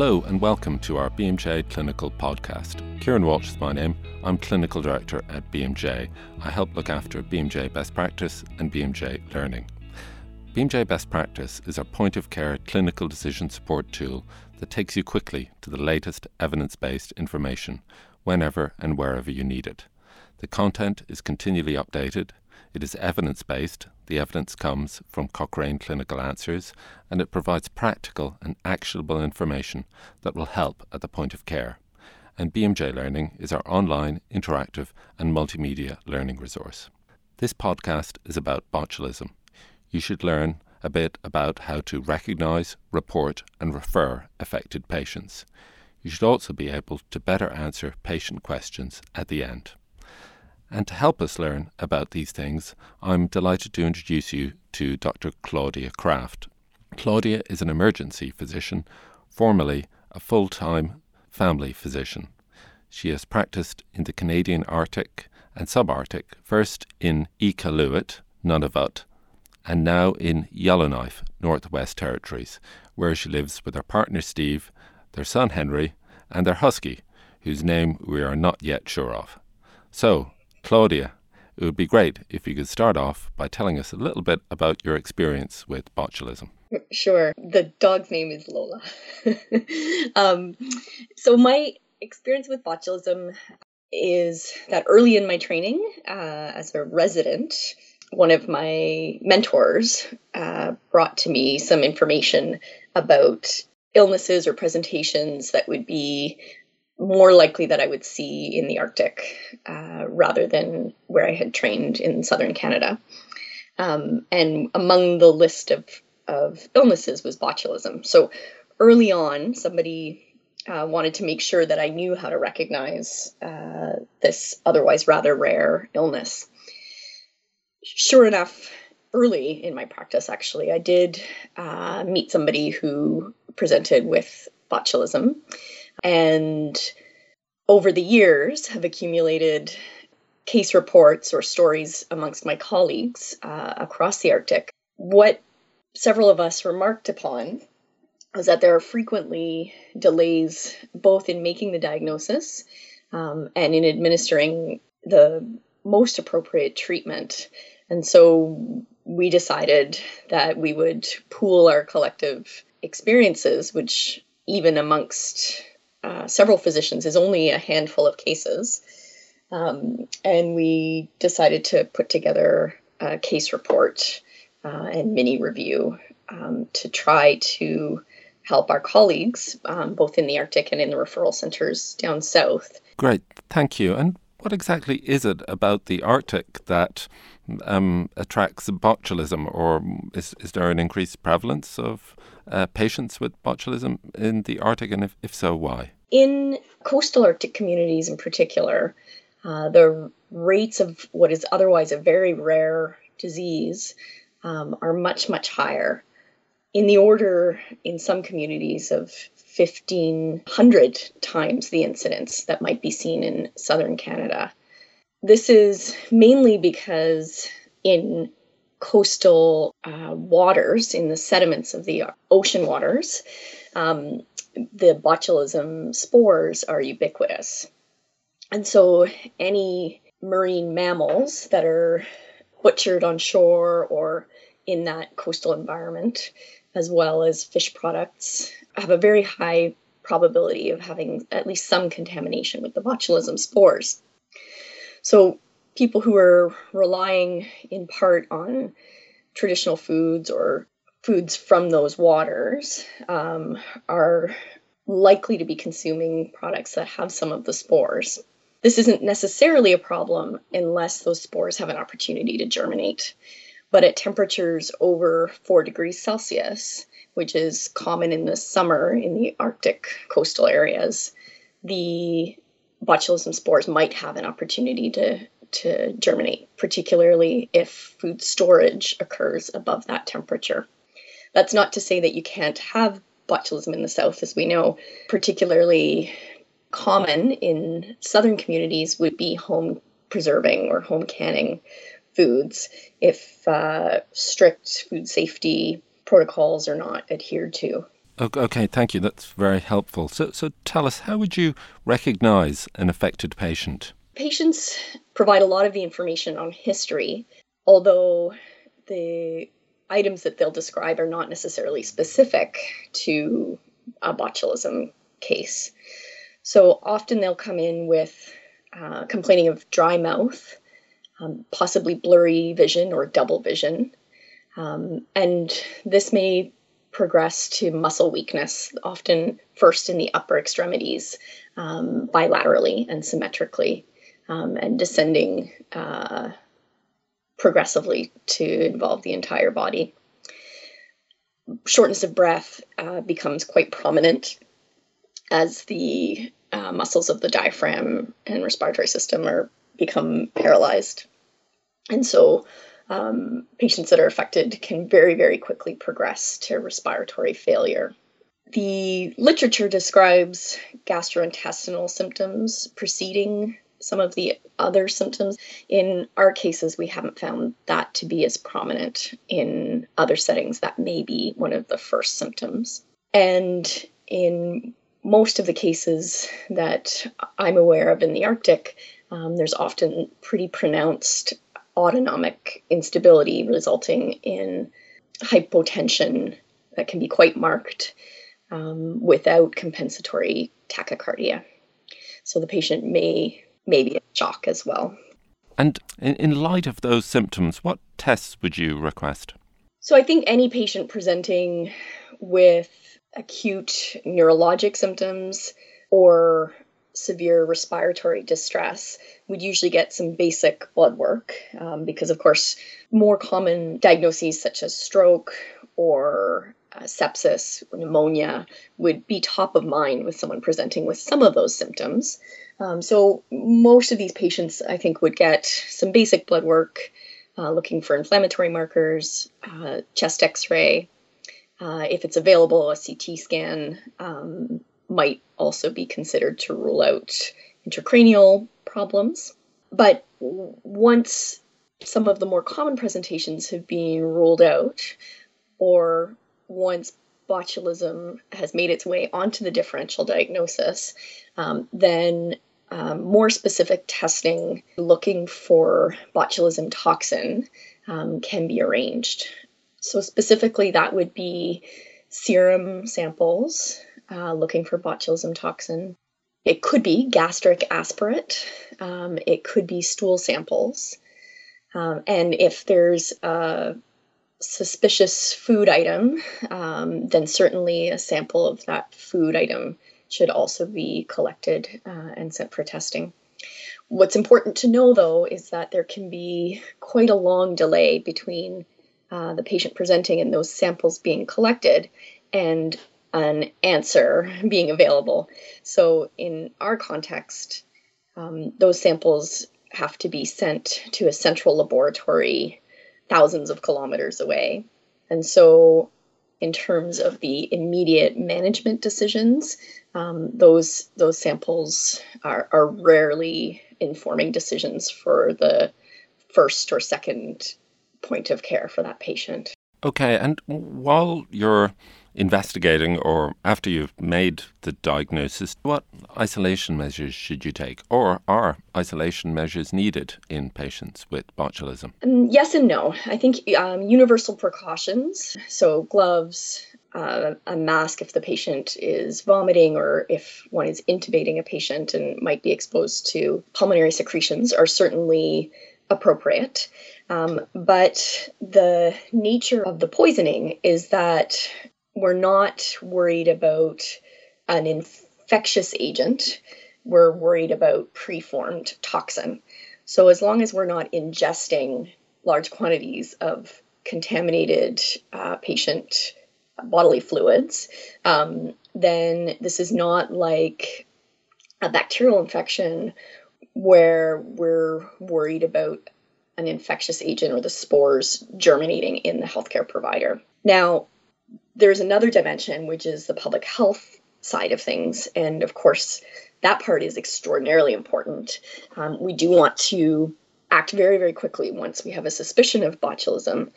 Hello and welcome to our BMJ Clinical Podcast. Kieran Walsh is my name. I'm Clinical Director at BMJ. I help look after BMJ Best Practice and BMJ Learning. BMJ Best Practice is our point of care clinical decision support tool that takes you quickly to the latest evidence based information whenever and wherever you need it. The content is continually updated. It is evidence based. The evidence comes from Cochrane Clinical Answers, and it provides practical and actionable information that will help at the point of care. And BMJ Learning is our online, interactive, and multimedia learning resource. This podcast is about botulism. You should learn a bit about how to recognise, report, and refer affected patients. You should also be able to better answer patient questions at the end. And to help us learn about these things, I'm delighted to introduce you to Dr. Claudia Kraft. Claudia is an emergency physician, formerly a full time family physician. She has practiced in the Canadian Arctic and subarctic, first in Iqaluit, Nunavut, and now in Yellowknife, Northwest Territories, where she lives with her partner Steve their son Henry, and their husky, whose name we are not yet sure of. So, Claudia, it would be great if you could start off by telling us a little bit about your experience with botulism. Sure. The dog's name is Lola. um, so, my experience with botulism is that early in my training uh, as a resident, one of my mentors uh, brought to me some information about illnesses or presentations that would be more likely that I would see in the Arctic uh, rather than where I had trained in southern Canada. Um, and among the list of, of illnesses was botulism. So early on, somebody uh, wanted to make sure that I knew how to recognize uh, this otherwise rather rare illness. Sure enough, early in my practice, actually, I did uh, meet somebody who presented with botulism. And over the years, have accumulated case reports or stories amongst my colleagues uh, across the Arctic. What several of us remarked upon was that there are frequently delays both in making the diagnosis um, and in administering the most appropriate treatment. And so we decided that we would pool our collective experiences, which even amongst uh, several physicians is only a handful of cases. Um, and we decided to put together a case report uh, and mini review um, to try to help our colleagues, um, both in the Arctic and in the referral centers down south. Great, thank you. And what exactly is it about the Arctic that um, attracts botulism, or is, is there an increased prevalence of uh, patients with botulism in the Arctic, and if, if so, why? In coastal Arctic communities in particular, uh, the rates of what is otherwise a very rare disease um, are much, much higher. In the order, in some communities, of 1,500 times the incidence that might be seen in southern Canada. This is mainly because in coastal uh, waters, in the sediments of the ocean waters, um, the botulism spores are ubiquitous. And so any marine mammals that are butchered on shore or in that coastal environment, as well as fish products, have a very high probability of having at least some contamination with the botulism spores. So people who are relying in part on traditional foods or foods from those waters um, are likely to be consuming products that have some of the spores. This isn't necessarily a problem unless those spores have an opportunity to germinate. But at temperatures over 4 degrees Celsius, which is common in the summer in the Arctic coastal areas, the botulism spores might have an opportunity to to germinate, particularly if food storage occurs above that temperature. That's not to say that you can't have botulism in the south, as we know, particularly common in southern communities would be home preserving or home canning foods if uh, strict food safety protocols are not adhered to. Okay, thank you. That's very helpful. So, so tell us, how would you recognize an affected patient? Patients provide a lot of the information on history, although the items that they'll describe are not necessarily specific to a botulism case. So often they'll come in with uh, complaining of dry mouth, um, possibly blurry vision or double vision. Um, and this may progress to muscle weakness, often first in the upper extremities, um, bilaterally and symmetrically, um, and descending uh, progressively to involve the entire body. Shortness of breath uh, becomes quite prominent as the uh, muscles of the diaphragm and respiratory system are become paralyzed. And so um, patients that are affected can very, very quickly progress to respiratory failure. The literature describes gastrointestinal symptoms preceding some of the other symptoms. In our cases, we haven't found that to be as prominent. In other settings, that may be one of the first symptoms. And in most of the cases that I'm aware of in the Arctic, um, there's often pretty pronounced autonomic instability resulting in hypotension that can be quite marked um, without compensatory tachycardia. So the patient may, may a shock as well. And in, in light of those symptoms, what tests would you request? So I think any patient presenting with acute neurologic symptoms or severe respiratory distress would usually get some basic blood work um, because, of course, more common diagnoses such as stroke or uh, sepsis or pneumonia would be top of mind with someone presenting with some of those symptoms. Um, so, most of these patients, I think, would get some basic blood work uh, looking for inflammatory markers, uh, chest x ray. Uh, if it's available, a CT scan um, might also be considered to rule out intracranial problems. But once some of the more common presentations have been ruled out, or once botulism has made its way onto the differential diagnosis, um, then um, more specific testing looking for botulism toxin um, can be arranged. So, specifically, that would be serum samples uh, looking for botulism toxin. It could be gastric aspirate, um, it could be stool samples. Um, and if there's a suspicious food item, um, then certainly a sample of that food item should also be collected uh, and sent for testing. What's important to know though is that there can be quite a long delay between uh, the patient presenting and those samples being collected and an answer being available. So, in our context, um, those samples have to be sent to a central laboratory thousands of kilometers away. And so, in terms of the immediate management decisions, um, those those samples are, are rarely informing decisions for the first or second point of care for that patient. Okay, and while you're investigating or after you've made the diagnosis, what isolation measures should you take? Or are isolation measures needed in patients with botulism? Um, yes and no. I think um, universal precautions, so gloves, uh, a mask if the patient is vomiting or if one is intubating a patient and might be exposed to pulmonary secretions, are certainly appropriate. Um, but the nature of the poisoning is that we're not worried about an infectious agent. We're worried about preformed toxin. So, as long as we're not ingesting large quantities of contaminated uh, patient bodily fluids, um, then this is not like a bacterial infection where we're worried about an infectious agent or the spores germinating in the healthcare provider. Now, there's another dimension, which is the public health side of things. And of course, that part is extraordinarily important. Um, we do want to act very, very quickly once we have a suspicion of botulism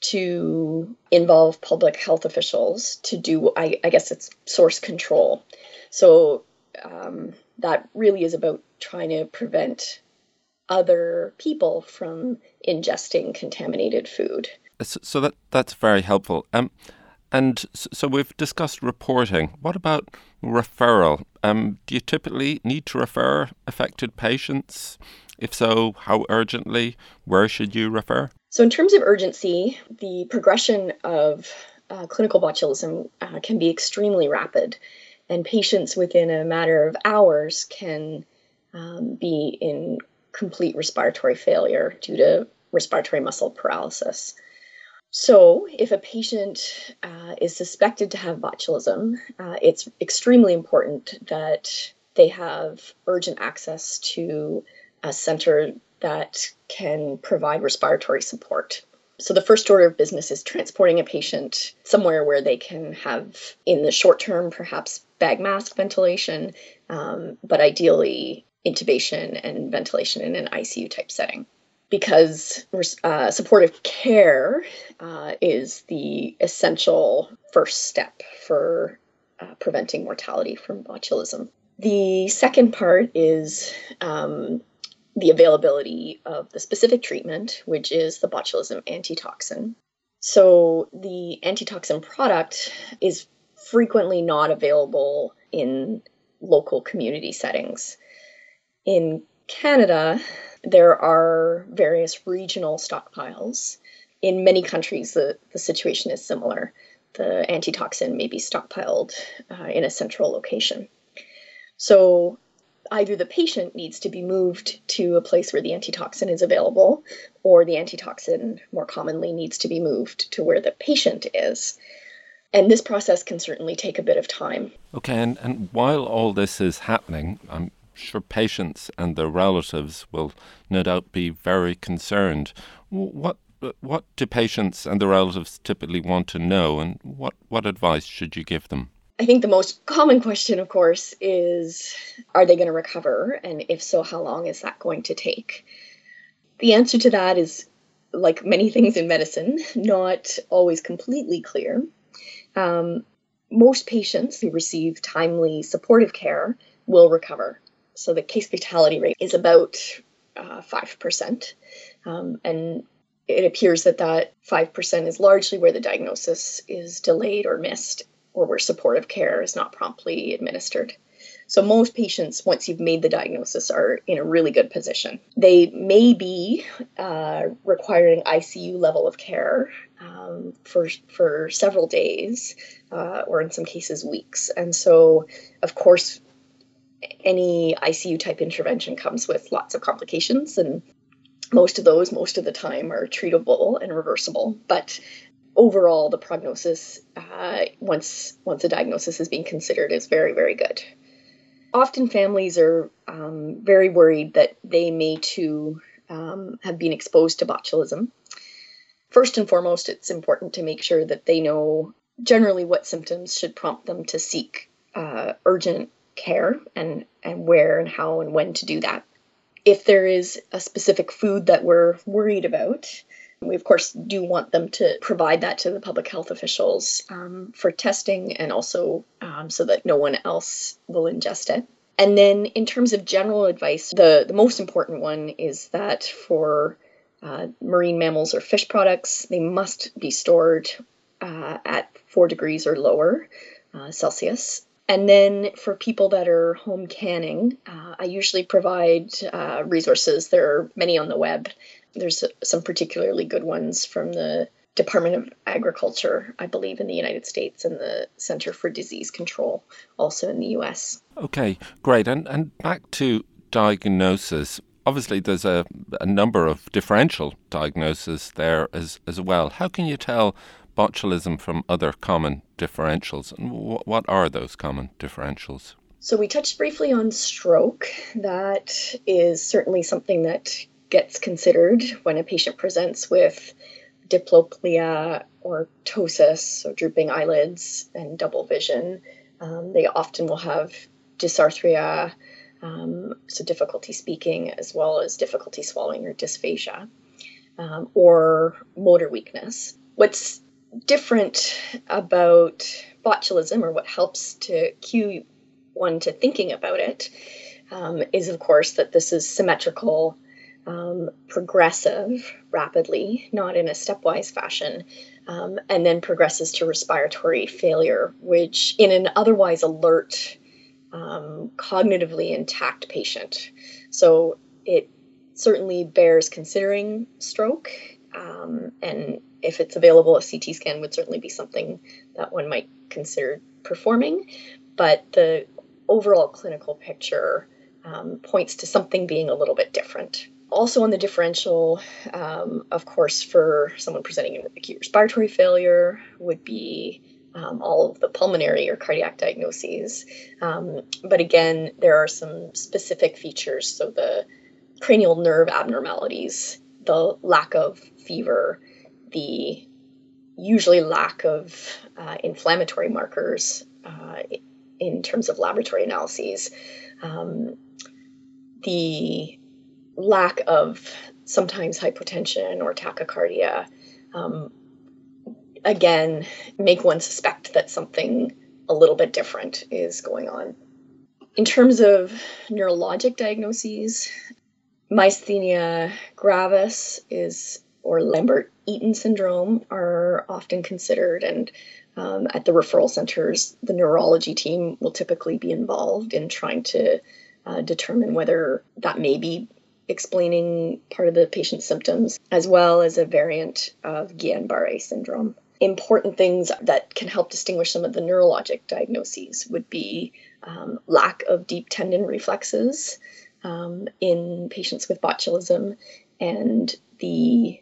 to involve public health officials to do, I, I guess it's source control. So um, that really is about trying to prevent other people from ingesting contaminated food. So that that's very helpful. Um, and so we've discussed reporting. What about referral? Um, do you typically need to refer affected patients? If so, how urgently? Where should you refer? So, in terms of urgency, the progression of uh, clinical botulism uh, can be extremely rapid, and patients within a matter of hours can um, be in complete respiratory failure due to respiratory muscle paralysis. So, if a patient uh, is suspected to have botulism, uh, it's extremely important that they have urgent access to a center that can provide respiratory support. So, the first order of business is transporting a patient somewhere where they can have, in the short term, perhaps bag mask ventilation, um, but ideally intubation and ventilation in an ICU type setting because uh, supportive care uh, is the essential first step for uh, preventing mortality from botulism. The second part is um, the availability of the specific treatment, which is the botulism antitoxin. So, the antitoxin product is frequently not available in local community settings. In Canada, there are various regional stockpiles. In many countries, the, the situation is similar. The antitoxin may be stockpiled uh, in a central location. So, either the patient needs to be moved to a place where the antitoxin is available, or the antitoxin more commonly needs to be moved to where the patient is. And this process can certainly take a bit of time. Okay, and, and while all this is happening, I'm sure patients and their relatives will no doubt be very concerned. What what do patients and their relatives typically want to know, and what, what advice should you give them? I think the most common question, of course, is are they going to recover? And if so, how long is that going to take? The answer to that is, like many things in medicine, not always completely clear. Um, most patients who receive timely supportive care will recover. So the case fatality rate is about uh, 5%. Um, and it appears that that 5% is largely where the diagnosis is delayed or missed, or where supportive care is not promptly administered. So, most patients, once you've made the diagnosis, are in a really good position. They may be uh, requiring ICU level of care um, for, for several days, uh, or in some cases, weeks. And so, of course, any ICU type intervention comes with lots of complications, and most of those, most of the time, are treatable and reversible. But overall, the prognosis, uh, once once a diagnosis is being considered, is very, very good. Often, families are um, very worried that they may too um, have been exposed to botulism. First and foremost, it's important to make sure that they know generally what symptoms should prompt them to seek uh, urgent care and and where and how and when to do that. If there is a specific food that we're worried about, we of course do want them to provide that to the public health officials um, for testing and also um, so that no one else will ingest it. And then, in terms of general advice, the, the most important one is that for uh, marine mammals or fish products, they must be stored uh, at four degrees or lower uh, Celsius. And then for people that are home canning, uh, I usually provide uh, resources. There are many on the web. There's some particularly good ones from the Department of Agriculture, I believe, in the United States, and the Center for Disease Control, also in the US. Okay, great. And, and back to diagnosis. Obviously, there's a, a number of differential diagnoses there as, as well. How can you tell botulism from other common differentials. And what are those common differentials? So, we touched briefly on stroke. That is certainly something that gets considered when a patient presents with diplopia or ptosis, so drooping eyelids and double vision. Um, they often will have dysarthria, um, so difficulty speaking, as well as difficulty swallowing or dysphagia, um, or motor weakness What's different about botulism, or what helps to cue one to thinking about it, um, is of course that this is symmetrical, um, progressive rapidly, not in a stepwise fashion, um, and then progresses to respiratory failure, which in an otherwise alert, um, cognitively intact patient. So it certainly bears considering stroke, um, and if it's available, a CT scan would certainly be something that one might consider performing. But the overall clinical picture um, points to something being a little bit different. Also, on the differential, um, of course, for someone presenting with acute respiratory failure, would be um, all of the pulmonary or cardiac diagnoses. Um, but again, there are some specific features. So, the cranial nerve abnormalities, the lack of fever, the usually lack of uh, inflammatory markers uh, in terms of laboratory analyses, um, the lack of sometimes hypotension or tachycardia, um, again, make one suspect that something a little bit different is going on. In terms of neurologic diagnoses, myasthenia gravis is or Lambert Eaton syndrome are often considered, and um, at the referral centers, the neurology team will typically be involved in trying to uh, determine whether that may be explaining part of the patient's symptoms, as well as a variant of Guillain Barre syndrome. Important things that can help distinguish some of the neurologic diagnoses would be um, lack of deep tendon reflexes um, in patients with botulism and the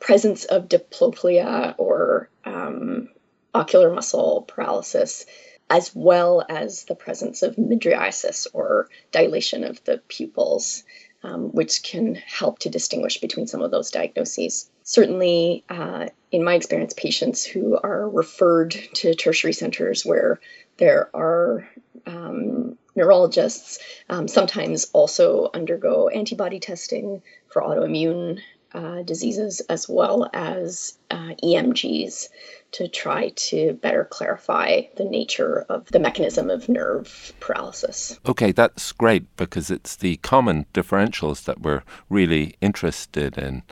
presence of diplopia or um, ocular muscle paralysis as well as the presence of mydriasis or dilation of the pupils, um, which can help to distinguish between some of those diagnoses. Certainly, uh, in my experience, patients who are referred to tertiary centers where there are um, neurologists um, sometimes also undergo antibody testing for autoimmune uh, diseases as well as uh, EMGs to try to better clarify the nature of the mechanism of nerve paralysis. Okay, that's great because it's the common differentials that we're really interested in.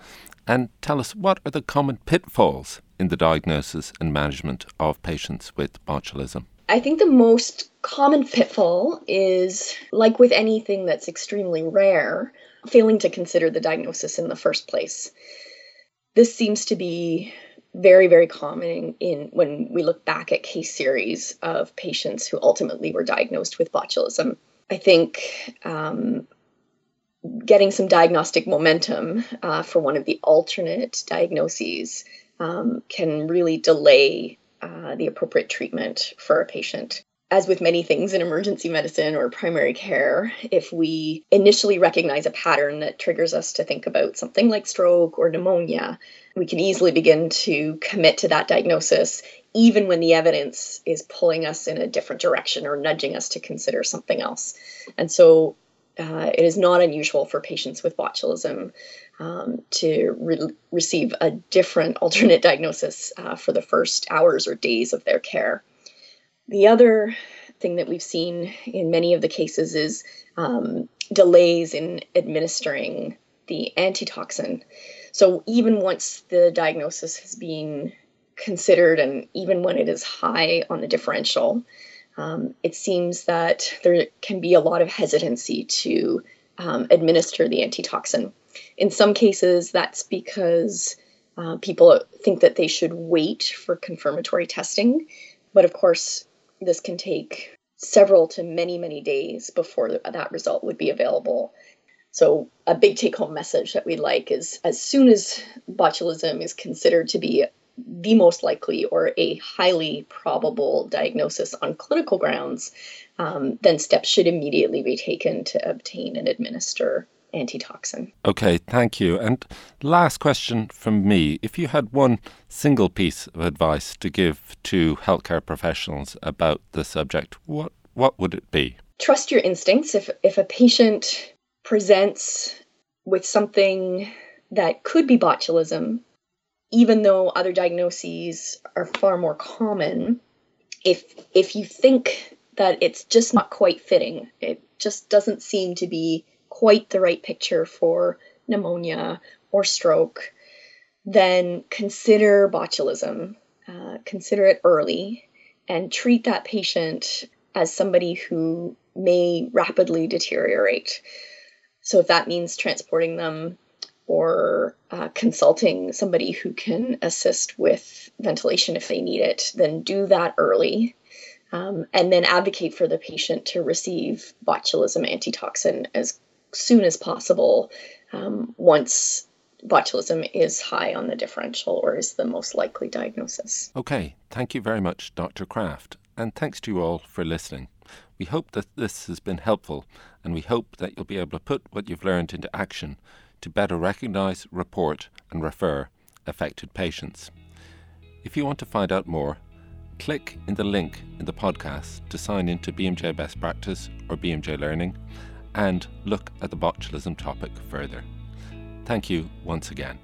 And tell us what are the common pitfalls in the diagnosis and management of patients with botulism? I think the most common pitfall is like with anything that's extremely rare, failing to consider the diagnosis in the first place. This seems to be very very common in when we look back at case series of patients who ultimately were diagnosed with botulism i think um, getting some diagnostic momentum uh, for one of the alternate diagnoses um, can really delay uh, the appropriate treatment for a patient as with many things in emergency medicine or primary care, if we initially recognize a pattern that triggers us to think about something like stroke or pneumonia, we can easily begin to commit to that diagnosis, even when the evidence is pulling us in a different direction or nudging us to consider something else. And so uh, it is not unusual for patients with botulism um, to re- receive a different alternate diagnosis uh, for the first hours or days of their care. The other thing that we've seen in many of the cases is um, delays in administering the antitoxin. So even once the diagnosis has been considered, and even when it is high on the differential, um, it seems that there can be a lot of hesitancy to um, administer the antitoxin. In some cases, that's because uh, people think that they should wait for confirmatory testing. But of course, this can take several to many, many days before that result would be available. So, a big take home message that we like is as soon as botulism is considered to be the most likely or a highly probable diagnosis on clinical grounds, um, then steps should immediately be taken to obtain and administer antitoxin. Okay, thank you. And last question from me. If you had one single piece of advice to give to healthcare professionals about the subject, what, what would it be? Trust your instincts. If, if a patient presents with something that could be botulism, even though other diagnoses are far more common, if if you think that it's just not quite fitting, it just doesn't seem to be quite the right picture for pneumonia or stroke, then consider botulism. Uh, consider it early and treat that patient as somebody who may rapidly deteriorate. So, if that means transporting them or uh, consulting somebody who can assist with ventilation if they need it, then do that early. Um, and then advocate for the patient to receive botulism antitoxin as soon as possible um, once botulism is high on the differential or is the most likely diagnosis. Okay, thank you very much, Dr. Kraft, and thanks to you all for listening. We hope that this has been helpful, and we hope that you'll be able to put what you've learned into action to better recognise, report, and refer affected patients. If you want to find out more, click in the link in the podcast to sign into BMJ Best Practice or BMJ Learning and look at the botulism topic further. Thank you once again.